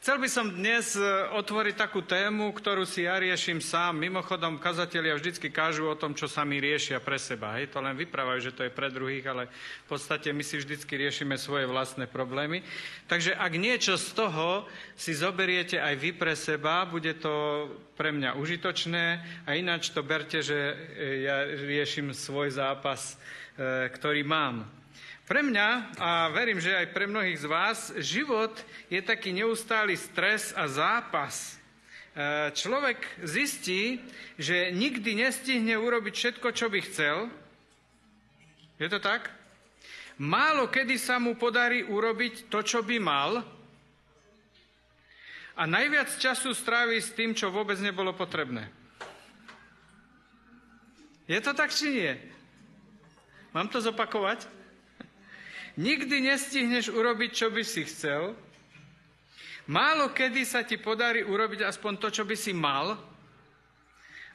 Chcel by som dnes e, otvoriť takú tému, ktorú si ja riešim sám. Mimochodom, kazatelia vždycky kážu o tom, čo sami riešia pre seba. Hej? To len vyprávajú, že to je pre druhých, ale v podstate my si vždycky riešime svoje vlastné problémy. Takže ak niečo z toho si zoberiete aj vy pre seba, bude to pre mňa užitočné a ináč to berte, že e, ja riešim svoj zápas, e, ktorý mám. Pre mňa, a verím, že aj pre mnohých z vás, život je taký neustály stres a zápas. E, človek zistí, že nikdy nestihne urobiť všetko, čo by chcel. Je to tak? Málo kedy sa mu podarí urobiť to, čo by mal. A najviac času strávi s tým, čo vôbec nebolo potrebné. Je to tak, či nie? Mám to zopakovať? Nikdy nestihneš urobiť, čo by si chcel. Málo kedy sa ti podarí urobiť aspoň to, čo by si mal.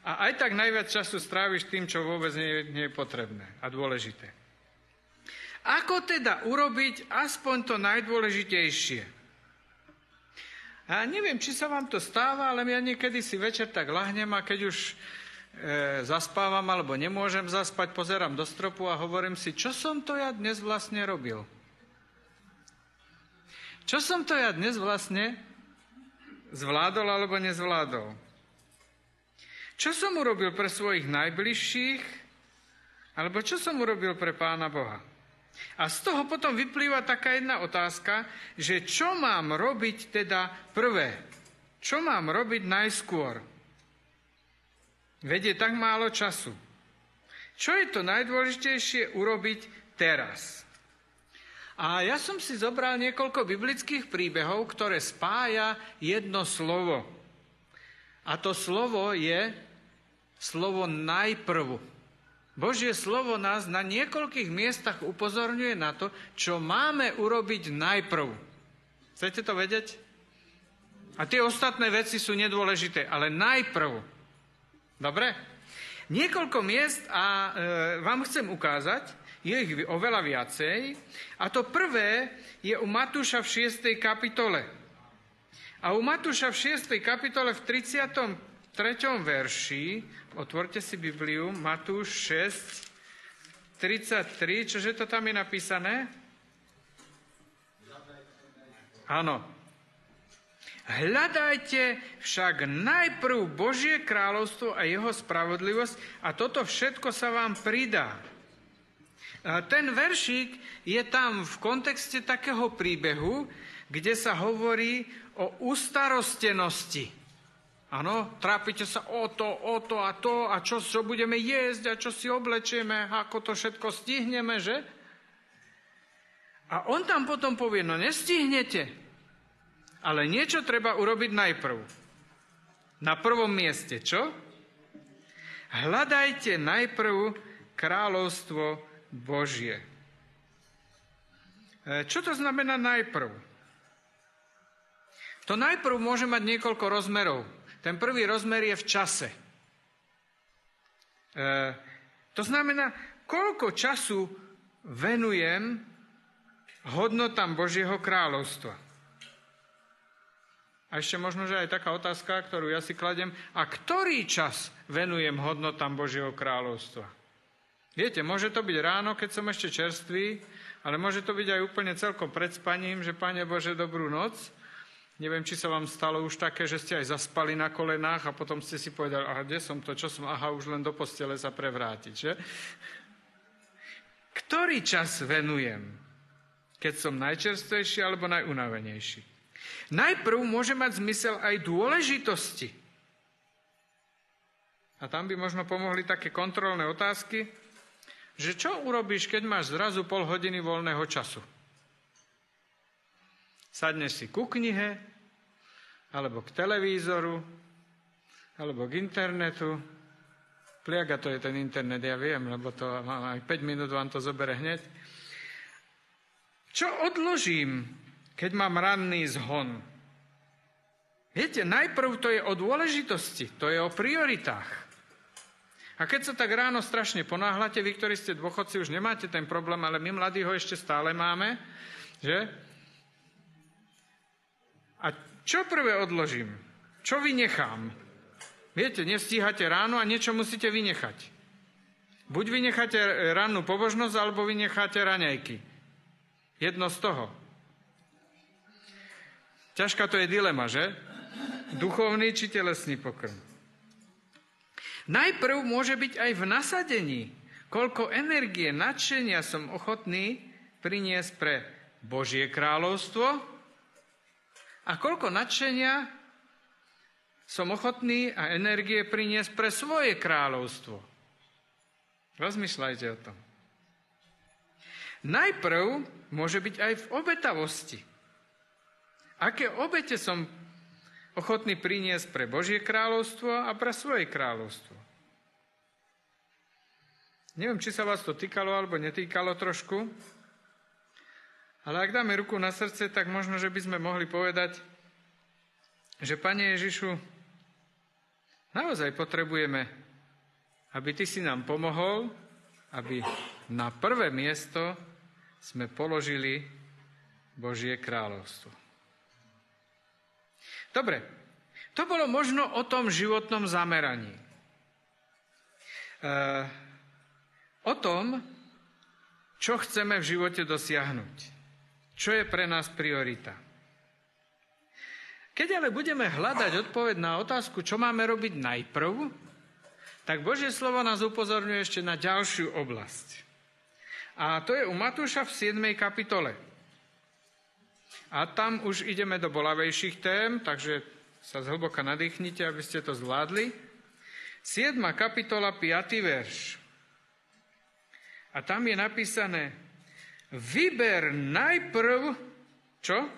A aj tak najviac času stráviš tým, čo vôbec nie, nie je potrebné a dôležité. Ako teda urobiť aspoň to najdôležitejšie? A neviem, či sa vám to stáva, ale ja niekedy si večer tak lahnem a keď už zaspávam alebo nemôžem zaspať, pozerám do stropu a hovorím si, čo som to ja dnes vlastne robil? Čo som to ja dnes vlastne zvládol alebo nezvládol? Čo som urobil pre svojich najbližších, alebo čo som urobil pre Pána Boha? A z toho potom vyplýva taká jedna otázka, že čo mám robiť teda prvé? Čo mám robiť najskôr? Vedie tak málo času. Čo je to najdôležitejšie urobiť teraz? A ja som si zobral niekoľko biblických príbehov, ktoré spája jedno slovo. A to slovo je slovo najprv. Božie slovo nás na niekoľkých miestach upozorňuje na to, čo máme urobiť najprv. Chcete to vedieť? A tie ostatné veci sú nedôležité, ale najprv. Dobre? Niekoľko miest a e, vám chcem ukázať, je ich oveľa viacej. A to prvé je u Matúša v 6. kapitole. A u Matúša v 6. kapitole v 33. verši, otvorte si Bibliu, Matúš 6, 33, čože to tam je napísané? Áno, Hľadajte však najprv Božie kráľovstvo a jeho spravodlivosť a toto všetko sa vám pridá. Ten veršík je tam v kontexte takého príbehu, kde sa hovorí o ustarostenosti. Áno, trápite sa o to, o to a to a čo, čo budeme jesť a čo si oblečieme, ako to všetko stihneme, že? A on tam potom povie, no nestihnete, ale niečo treba urobiť najprv. Na prvom mieste, čo? Hľadajte najprv kráľovstvo Božie. E, čo to znamená najprv? To najprv môže mať niekoľko rozmerov. Ten prvý rozmer je v čase. E, to znamená, koľko času venujem hodnotám Božieho kráľovstva. A ešte možno, že aj taká otázka, ktorú ja si kladem. A ktorý čas venujem hodnotám Božieho kráľovstva? Viete, môže to byť ráno, keď som ešte čerstvý, ale môže to byť aj úplne celkom pred spaním, že Pane Bože, dobrú noc. Neviem, či sa vám stalo už také, že ste aj zaspali na kolenách a potom ste si povedali, aha, kde som to, čo som, aha, už len do postele sa prevrátiť, že? Ktorý čas venujem? Keď som najčerstvejší alebo najunavenejší? Najprv môže mať zmysel aj dôležitosti. A tam by možno pomohli také kontrolné otázky, že čo urobíš, keď máš zrazu pol hodiny voľného času? Sadneš si ku knihe, alebo k televízoru, alebo k internetu. Pliaga to je ten internet, ja viem, lebo to aj 5 minút vám to zobere hneď. Čo odložím keď mám ranný zhon. Viete, najprv to je o dôležitosti, to je o prioritách. A keď sa tak ráno strašne ponáhľate, vy, ktorí ste dôchodci, už nemáte ten problém, ale my mladí ho ešte stále máme, že? A čo prvé odložím? Čo vynechám? Viete, nestíhate ráno a niečo musíte vynechať. Buď vynecháte rannú pobožnosť, alebo vynecháte raňajky. Jedno z toho. Ťažká to je dilema, že? Duchovný či telesný pokrm. Najprv môže byť aj v nasadení, koľko energie, nadšenia som ochotný priniesť pre Božie kráľovstvo a koľko nadšenia som ochotný a energie priniesť pre svoje kráľovstvo. Rozmýšľajte o tom. Najprv môže byť aj v obetavosti. Aké obete som ochotný priniesť pre Božie kráľovstvo a pre svoje kráľovstvo. Neviem, či sa vás to týkalo alebo netýkalo trošku, ale ak dáme ruku na srdce, tak možno, že by sme mohli povedať, že Pane Ježišu, naozaj potrebujeme, aby Ty si nám pomohol, aby na prvé miesto sme položili Božie kráľovstvo. Dobre, to bolo možno o tom životnom zameraní. E, o tom, čo chceme v živote dosiahnuť. Čo je pre nás priorita. Keď ale budeme hľadať odpoveď na otázku, čo máme robiť najprv, tak Božie slovo nás upozorňuje ešte na ďalšiu oblasť. A to je u Matúša v 7. kapitole. A tam už ideme do bolavejších tém, takže sa zhlboka nadýchnite, aby ste to zvládli. 7. kapitola, 5. verš. A tam je napísané, vyber najprv, čo?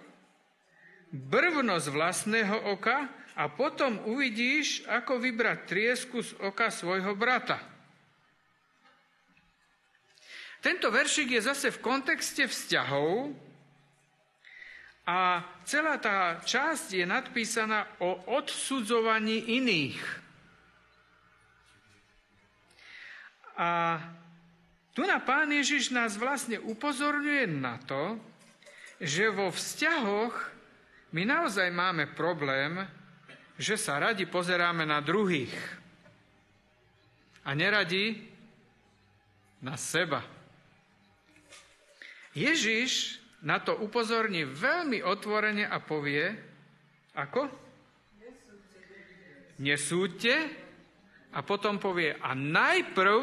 Z vlastného oka a potom uvidíš, ako vybrať triesku z oka svojho brata. Tento veršik je zase v kontexte vzťahov, a celá tá časť je nadpísaná o odsudzovaní iných. A tu na Pán Ježiš nás vlastne upozorňuje na to, že vo vzťahoch my naozaj máme problém, že sa radi pozeráme na druhých a neradi na seba. Ježiš na to upozorní veľmi otvorene a povie, ako? Nesúďte. A potom povie, a najprv,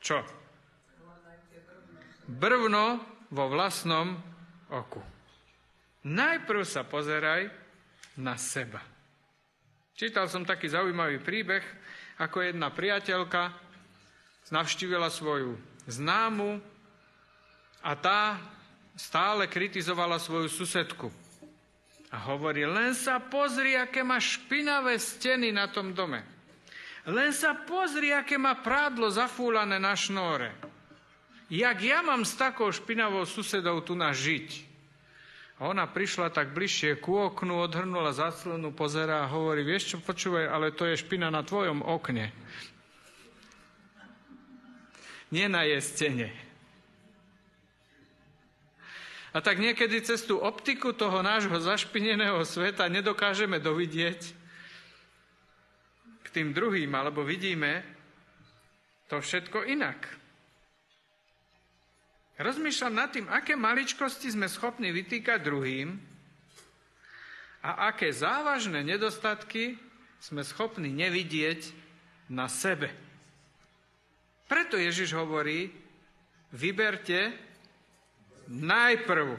čo? Brvno vo vlastnom oku. Najprv sa pozeraj na seba. Čítal som taký zaujímavý príbeh, ako jedna priateľka navštívila svoju známu a tá stále kritizovala svoju susedku. A hovorí, len sa pozri, aké má špinavé steny na tom dome. Len sa pozri, aké má prádlo zafúlané na šnóre. Jak ja mám s takou špinavou susedou tu na žiť? A ona prišla tak bližšie ku oknu, odhrnula zaslonu, pozerá a hovorí, vieš čo, počúvaj, ale to je špina na tvojom okne. Nie na jej stene. A tak niekedy cez tú optiku toho nášho zašpineného sveta nedokážeme dovidieť k tým druhým, alebo vidíme to všetko inak. Rozmýšľam nad tým, aké maličkosti sme schopní vytýkať druhým a aké závažné nedostatky sme schopní nevidieť na sebe. Preto Ježiš hovorí, vyberte Najprv.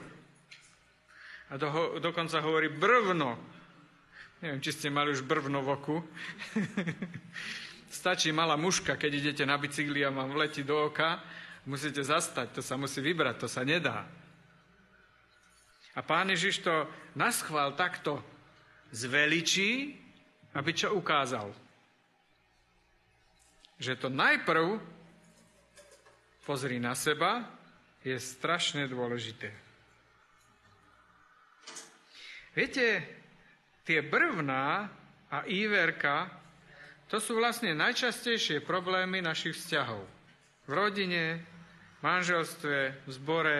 A do, dokonca hovorí brvno. Neviem, či ste mali už brvno v oku. Stačí malá muška, keď idete na bicykli a vám vletí do oka. Musíte zastať, to sa musí vybrať, to sa nedá. A pán Ježiš to naschvál takto zveličí, aby čo ukázal? Že to najprv pozri na seba, je strašne dôležité. Viete, tie brvná a íverka, to sú vlastne najčastejšie problémy našich vzťahov. V rodine, manželstve, v zbore,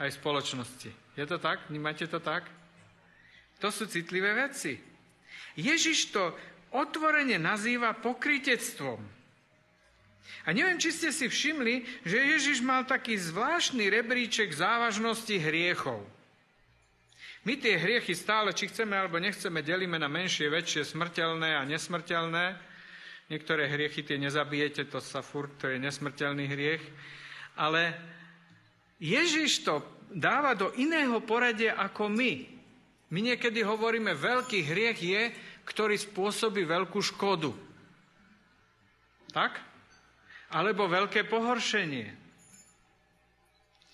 aj v spoločnosti. Je to tak? Vnímate to tak? To sú citlivé veci. Ježiš to otvorene nazýva pokritectvom. A neviem, či ste si všimli, že Ježiš mal taký zvláštny rebríček závažnosti hriechov. My tie hriechy stále, či chceme alebo nechceme, delíme na menšie, väčšie, smrteľné a nesmrteľné. Niektoré hriechy tie nezabijete, to sa furt, to je nesmrteľný hriech. Ale Ježiš to dáva do iného poradia ako my. My niekedy hovoríme, veľký hriech je, ktorý spôsobí veľkú škodu. Tak? Alebo veľké pohoršenie.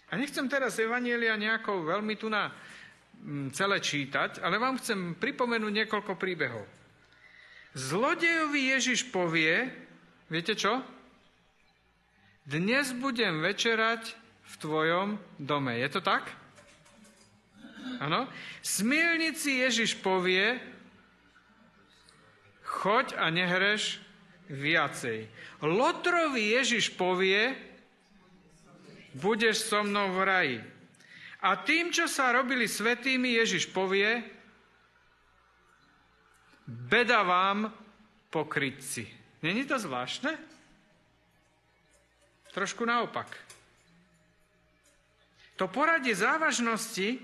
A nechcem teraz Evanielia nejako veľmi tu na mm, celé čítať, ale vám chcem pripomenúť niekoľko príbehov. Zlodejovi Ježiš povie, viete čo? Dnes budem večerať v tvojom dome. Je to tak? Áno. Smilnici Ježiš povie, choď a nehreš viacej. Lotrovi Ježiš povie, budeš so mnou v raji. A tým, čo sa robili svetými, Ježiš povie, beda vám pokrytci. Není to zvláštne? Trošku naopak. To poradie závažnosti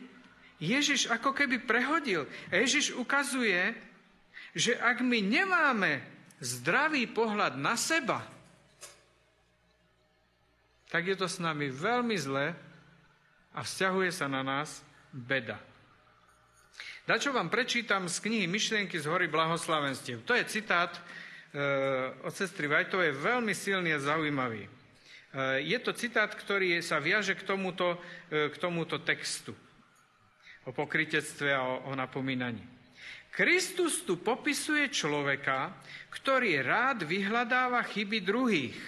Ježiš ako keby prehodil. Ježiš ukazuje, že ak my nemáme zdravý pohľad na seba, tak je to s nami veľmi zlé a vzťahuje sa na nás beda. Dačo vám prečítam z knihy Myšlienky z hory blahoslavenstiev. To je citát e, od sestry Vajtovej, veľmi silný a zaujímavý. Eh, je to citát, ktorý sa viaže k tomuto, eh, k tomuto textu o pokritectve a o, o napomínaní. Kristus tu popisuje človeka, ktorý rád vyhľadáva chyby druhých.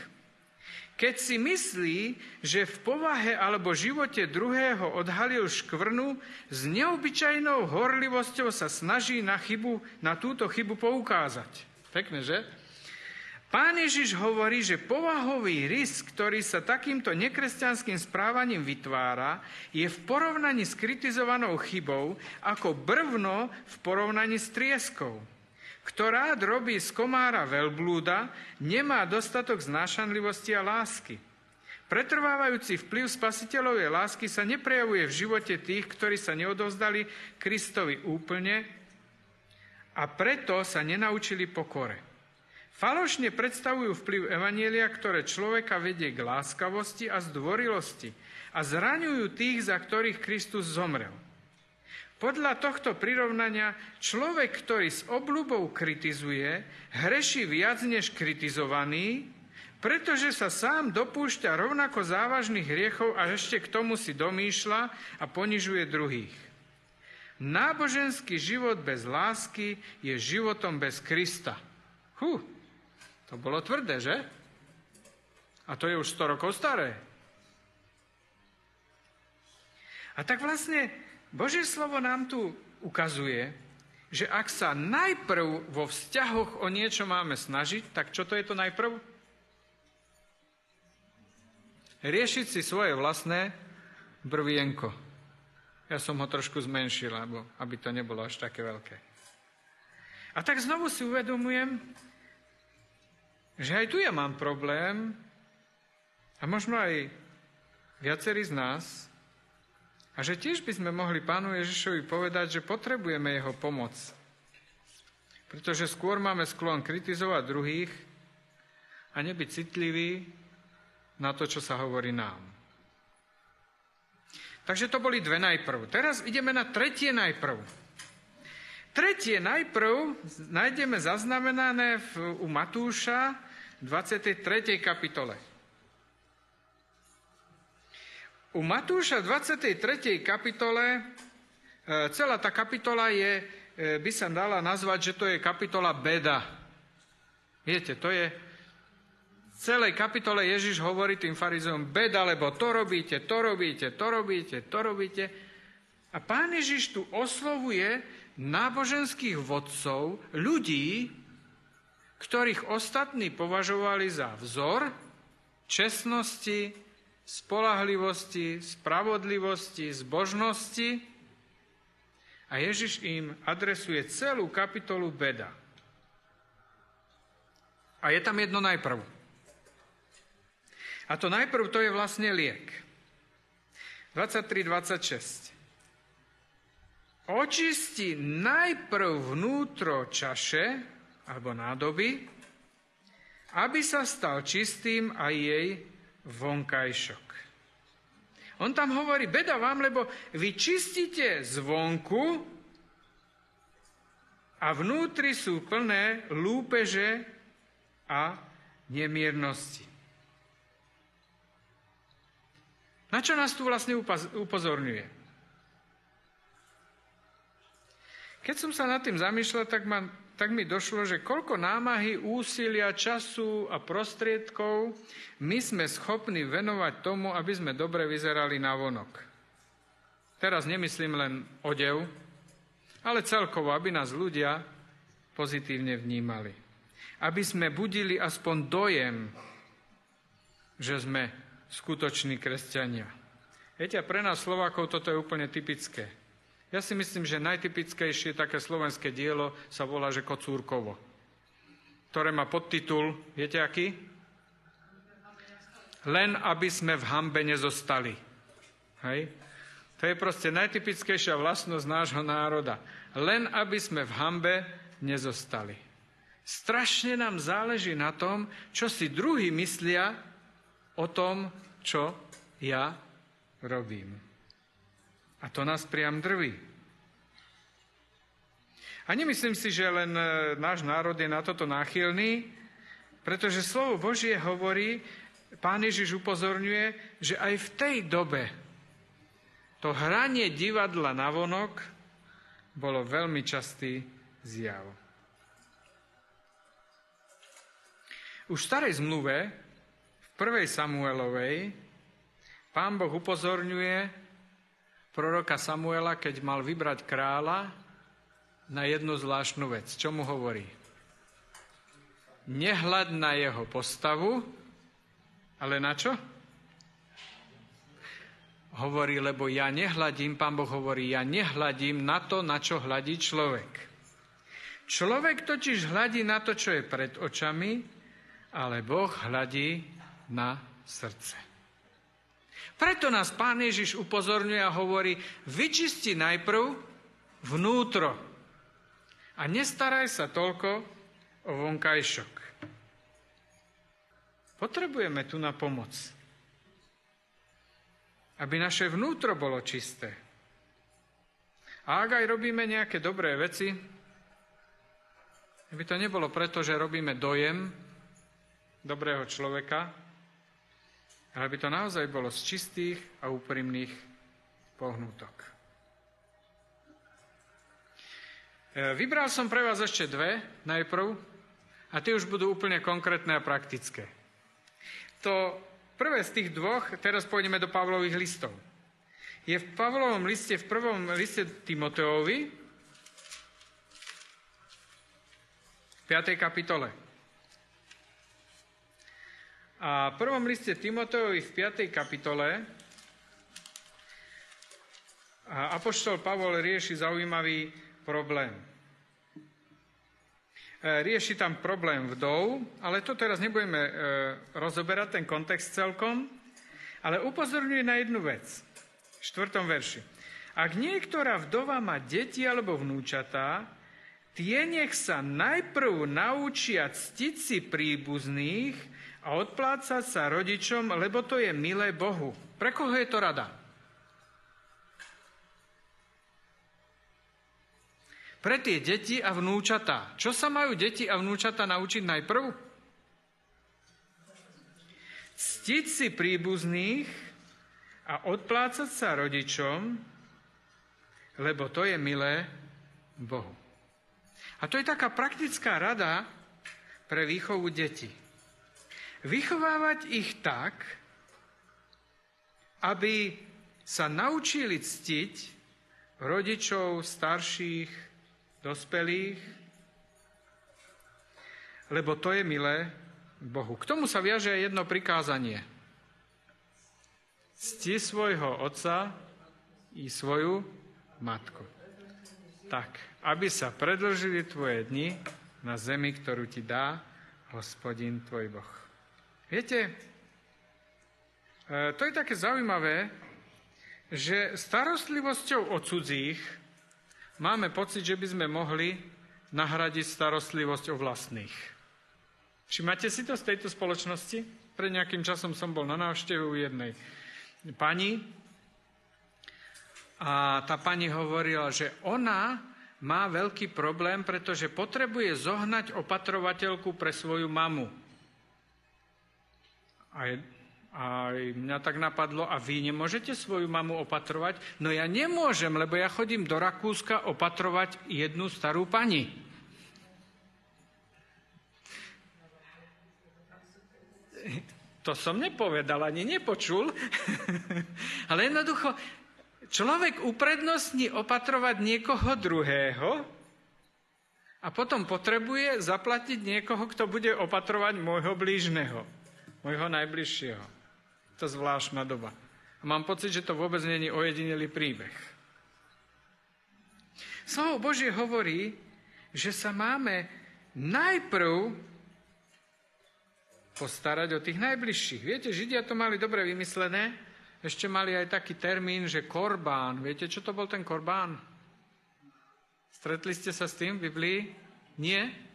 Keď si myslí, že v povahe alebo živote druhého odhalil škvrnu, s neobyčajnou horlivosťou sa snaží na, chybu, na túto chybu poukázať. Pekne, že? Pán Ježiš hovorí, že povahový rys, ktorý sa takýmto nekresťanským správaním vytvára, je v porovnaní s kritizovanou chybou ako brvno v porovnaní s trieskou. Kto rád robí z komára veľblúda, nemá dostatok znášanlivosti a lásky. Pretrvávajúci vplyv spasiteľovej lásky sa neprejavuje v živote tých, ktorí sa neodovzdali Kristovi úplne a preto sa nenaučili pokore. Falošne predstavujú vplyv Evanielia, ktoré človeka vedie k láskavosti a zdvorilosti a zraňujú tých, za ktorých Kristus zomrel. Podľa tohto prirovnania človek, ktorý s obľubou kritizuje, hreší viac než kritizovaný, pretože sa sám dopúšťa rovnako závažných hriechov a ešte k tomu si domýšľa a ponižuje druhých. Náboženský život bez lásky je životom bez Krista. Huh. To bolo tvrdé, že? A to je už 100 rokov staré. A tak vlastne Božie slovo nám tu ukazuje, že ak sa najprv vo vzťahoch o niečo máme snažiť, tak čo to je to najprv? Riešiť si svoje vlastné brvienko. Ja som ho trošku zmenšil, aby to nebolo až také veľké. A tak znovu si uvedomujem, že aj tu ja mám problém a možno aj viacerí z nás a že tiež by sme mohli pánu Ježišovi povedať, že potrebujeme jeho pomoc. Pretože skôr máme sklon kritizovať druhých a nebyť citliví na to, čo sa hovorí nám. Takže to boli dve najprv. Teraz ideme na tretie najprv. Tretie najprv nájdeme zaznamenané v, u Matúša 23. kapitole. U Matúša v 23. kapitole, e, celá tá kapitola je, e, by sa dala nazvať, že to je kapitola beda. Viete, to je v celej kapitole Ježiš hovorí tým farizejom, beda, lebo to robíte, to robíte, to robíte, to robíte. A pán Ježiš tu oslovuje náboženských vodcov, ľudí, ktorých ostatní považovali za vzor čestnosti, spolahlivosti, spravodlivosti, zbožnosti A Ježiš im adresuje celú kapitolu beda. A je tam jedno najprv. A to najprv to je vlastne liek. 23.26. Očisti najprv vnútro čaše alebo nádoby, aby sa stal čistým aj jej vonkajšok. On tam hovorí, beda vám, lebo vy čistíte zvonku a vnútri sú plné lúpeže a nemiernosti. Na čo nás tu vlastne upozorňuje? Keď som sa nad tým zamýšľal, tak, ma, tak mi došlo, že koľko námahy, úsilia, času a prostriedkov my sme schopní venovať tomu, aby sme dobre vyzerali na vonok. Teraz nemyslím len odev, ale celkovo, aby nás ľudia pozitívne vnímali. Aby sme budili aspoň dojem, že sme skutoční kresťania. Viete, pre nás Slovákov toto je úplne typické. Ja si myslím, že najtypickejšie také slovenské dielo sa volá, že Kocúrkovo, ktoré má podtitul, viete aký? Len aby sme v hambe nezostali. Hej? To je proste najtypickejšia vlastnosť nášho národa. Len aby sme v hambe nezostali. Strašne nám záleží na tom, čo si druhý myslia o tom, čo ja robím. A to nás priam drví. A nemyslím si, že len e, náš národ je na toto náchylný, pretože slovo Božie hovorí, pán Ježiš upozorňuje, že aj v tej dobe to hranie divadla na vonok bolo veľmi častý zjav. Už v starej zmluve, v prvej Samuelovej, pán Boh upozorňuje, proroka Samuela, keď mal vybrať kráľa na jednu zvláštnu vec. Čo mu hovorí? Nehľad na jeho postavu, ale na čo? Hovorí, lebo ja nehľadím, pán Boh hovorí, ja nehľadím na to, na čo hľadí človek. Človek totiž hľadí na to, čo je pred očami, ale Boh hľadí na srdce. Preto nás Pán Ježiš upozorňuje a hovorí, vyčisti najprv vnútro a nestaraj sa toľko o vonkajšok. Potrebujeme tu na pomoc, aby naše vnútro bolo čisté. A ak aj robíme nejaké dobré veci, aby to nebolo preto, že robíme dojem dobrého človeka, ale aby to naozaj bolo z čistých a úprimných pohnutok. E, vybral som pre vás ešte dve najprv a tie už budú úplne konkrétne a praktické. To prvé z tých dvoch, teraz pôjdeme do Pavlových listov. Je v Pavlovom liste, v prvom liste Timoteovi, v 5. kapitole. A v prvom liste Timoteovi v 5. kapitole Apoštol Pavol rieši zaujímavý problém. E, rieši tam problém vdov, ale to teraz nebudeme e, rozoberať, ten kontext celkom, ale upozorňuje na jednu vec. V štvrtom verši. Ak niektorá vdova má deti alebo vnúčatá, tie nech sa najprv naučia ctiť si príbuzných, a odplácať sa rodičom, lebo to je milé Bohu. Pre koho je to rada? Pre tie deti a vnúčatá. Čo sa majú deti a vnúčatá naučiť najprv? Ctiť si príbuzných a odplácať sa rodičom, lebo to je milé Bohu. A to je taká praktická rada pre výchovu detí vychovávať ich tak, aby sa naučili ctiť rodičov, starších, dospelých, lebo to je milé Bohu. K tomu sa viaže aj jedno prikázanie. Cti svojho otca i svoju matku. tak, aby sa predlžili tvoje dni na zemi, ktorú ti dá hospodin tvoj Boh. Viete, e, to je také zaujímavé, že starostlivosťou o cudzích máme pocit, že by sme mohli nahradiť starostlivosť o vlastných. Všimáte si to z tejto spoločnosti? Pred nejakým časom som bol na návšteve u jednej pani a tá pani hovorila, že ona má veľký problém, pretože potrebuje zohnať opatrovateľku pre svoju mamu. A, a mňa tak napadlo, a vy nemôžete svoju mamu opatrovať? No ja nemôžem, lebo ja chodím do Rakúska opatrovať jednu starú pani. To som nepovedal, ani nepočul. Ale jednoducho, Človek uprednostní opatrovať niekoho druhého a potom potrebuje zaplatiť niekoho, kto bude opatrovať môjho blížneho, môjho najbližšieho. To zvláštna doba. A mám pocit, že to vôbec není ojedinelý príbeh. Slovo Božie hovorí, že sa máme najprv postarať o tých najbližších. Viete, Židia to mali dobre vymyslené, ešte mali aj taký termín, že korbán. Viete, čo to bol ten korbán? Stretli ste sa s tým v Biblii? Nie?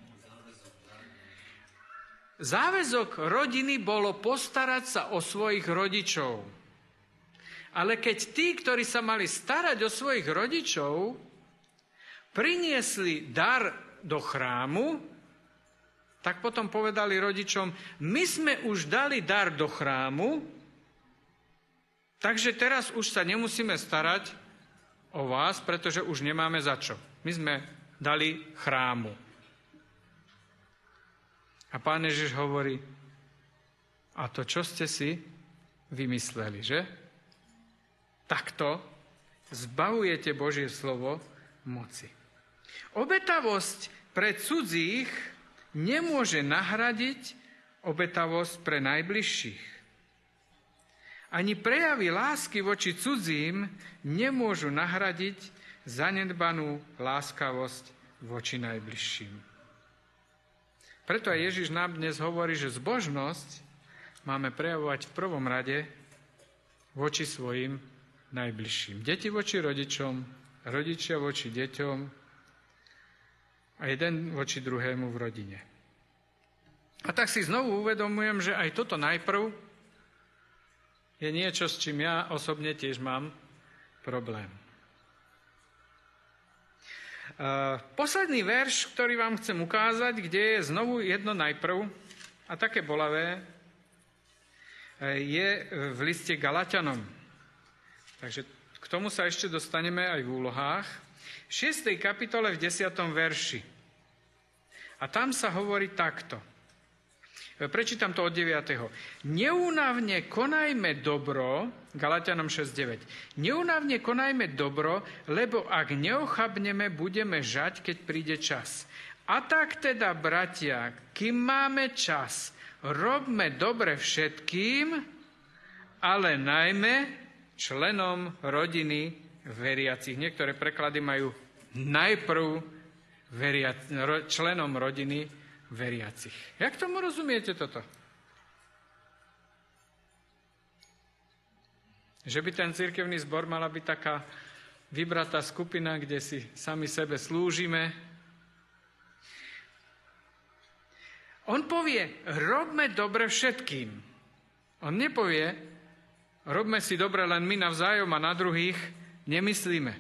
Záväzok rodiny bolo postarať sa o svojich rodičov. Ale keď tí, ktorí sa mali starať o svojich rodičov, priniesli dar do chrámu, tak potom povedali rodičom, my sme už dali dar do chrámu, Takže teraz už sa nemusíme starať o vás, pretože už nemáme za čo. My sme dali chrámu. A pán Ježiš hovorí, a to čo ste si vymysleli, že? Takto zbavujete Božie slovo moci. Obetavosť pre cudzích nemôže nahradiť obetavosť pre najbližších. Ani prejavy lásky voči cudzím nemôžu nahradiť zanedbanú láskavosť voči najbližším. Preto aj Ježiš nám dnes hovorí, že zbožnosť máme prejavovať v prvom rade voči svojim najbližším. Deti voči rodičom, rodičia voči deťom a jeden voči druhému v rodine. A tak si znovu uvedomujem, že aj toto najprv je niečo, s čím ja osobne tiež mám problém. Posledný verš, ktorý vám chcem ukázať, kde je znovu jedno najprv, a také bolavé, je v liste Galatianom. Takže k tomu sa ešte dostaneme aj v úlohách. V 6. kapitole v 10. verši. A tam sa hovorí takto. Prečítam to od 9. Neúnavne konajme dobro, Galatianom 6.9. Neúnavne konajme dobro, lebo ak neochabneme, budeme žať, keď príde čas. A tak teda, bratia, kým máme čas, robme dobre všetkým, ale najmä členom rodiny veriacich. Niektoré preklady majú najprv veria, členom rodiny veriacich. Jak tomu rozumiete toto? Že by ten cirkevný zbor mala byť taká vybratá skupina, kde si sami sebe slúžime. On povie, robme dobre všetkým. On nepovie, robme si dobre len my navzájom a na druhých nemyslíme.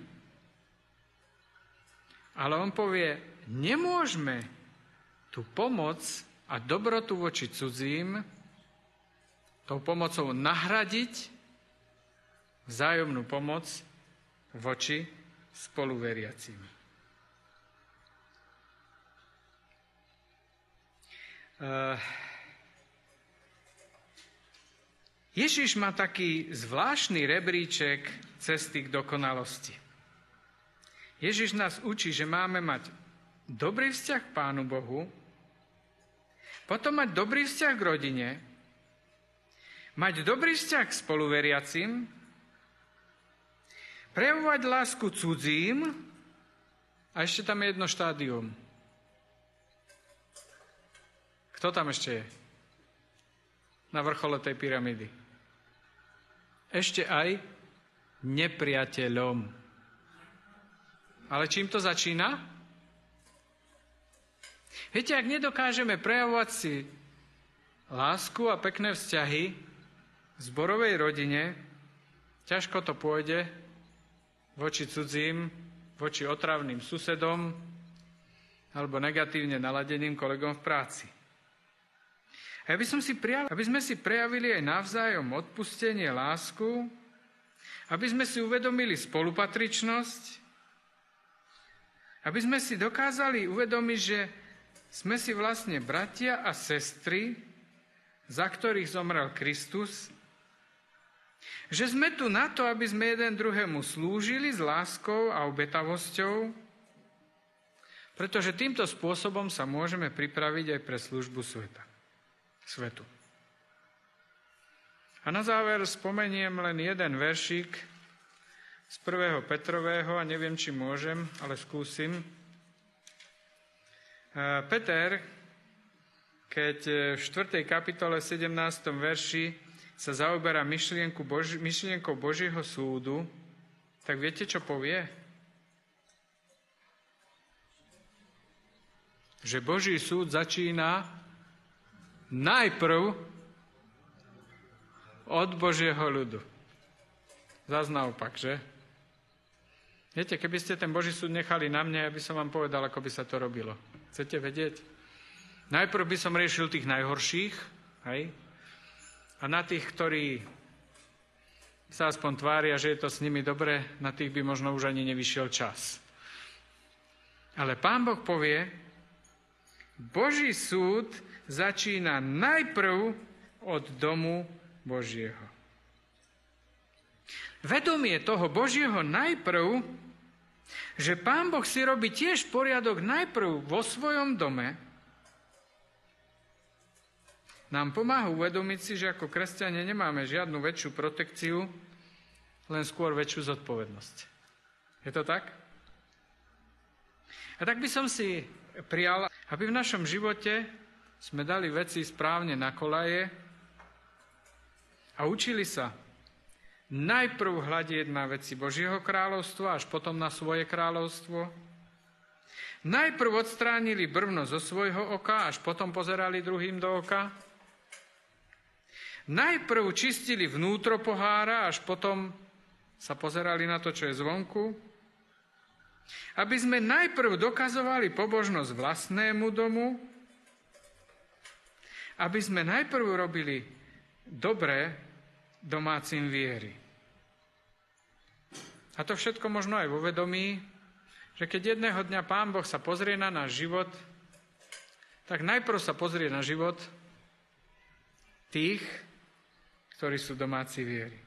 Ale on povie, nemôžeme tú pomoc a dobrotu voči cudzím tou pomocou nahradiť vzájomnú pomoc voči spoluveriacim. Eh, Ježiš má taký zvláštny rebríček cesty k dokonalosti. Ježiš nás učí, že máme mať dobrý vzťah k Pánu Bohu, potom mať dobrý vzťah k rodine, mať dobrý vzťah k spoluveriacim, prejavovať lásku cudzím A ešte tam je jedno štádium. Kto tam ešte je? Na vrchole tej pyramídy. Ešte aj nepriateľom. Ale čím to začína? Viete, ak nedokážeme prejavovať si lásku a pekné vzťahy v zborovej rodine, ťažko to pôjde voči cudzím, voči otravným susedom alebo negatívne naladeným kolegom v práci. A som si prijal, aby sme si prejavili aj navzájom odpustenie, lásku, aby sme si uvedomili spolupatričnosť, aby sme si dokázali uvedomiť, že sme si vlastne bratia a sestry, za ktorých zomrel Kristus, že sme tu na to, aby sme jeden druhému slúžili s láskou a obetavosťou, pretože týmto spôsobom sa môžeme pripraviť aj pre službu sveta svetu. A na záver spomeniem len jeden veršík z 1. Petrového a neviem, či môžem, ale skúsim. E, Peter, keď v 4. kapitole 17. verši sa zaoberá myšlienku Boži, myšlienkou Božieho súdu, tak viete, čo povie? Že Boží súd začína najprv od Božieho ľudu. Zas naopak, že? Viete, keby ste ten Boží súd nechali na mne, ja by som vám povedal, ako by sa to robilo. Chcete vedieť? Najprv by som riešil tých najhorších, hej? A na tých, ktorí sa aspoň tvária, že je to s nimi dobre, na tých by možno už ani nevyšiel čas. Ale Pán Boh povie, Boží súd začína najprv od domu Božieho. Vedomie toho Božieho najprv, že Pán Boh si robí tiež poriadok najprv vo svojom dome, nám pomáha uvedomiť si, že ako kresťania nemáme žiadnu väčšiu protekciu, len skôr väčšiu zodpovednosť. Je to tak? A tak by som si prijal, aby v našom živote sme dali veci správne na kolaje a učili sa najprv hľadieť na veci Božieho kráľovstva, až potom na svoje kráľovstvo. Najprv odstránili brvno zo svojho oka, až potom pozerali druhým do oka. Najprv čistili vnútro pohára, až potom sa pozerali na to, čo je zvonku. Aby sme najprv dokazovali pobožnosť vlastnému domu, aby sme najprv robili dobré domácim viery. A to všetko možno aj vo vedomí, že keď jedného dňa Pán Boh sa pozrie na náš život, tak najprv sa pozrie na život tých, ktorí sú domáci viery.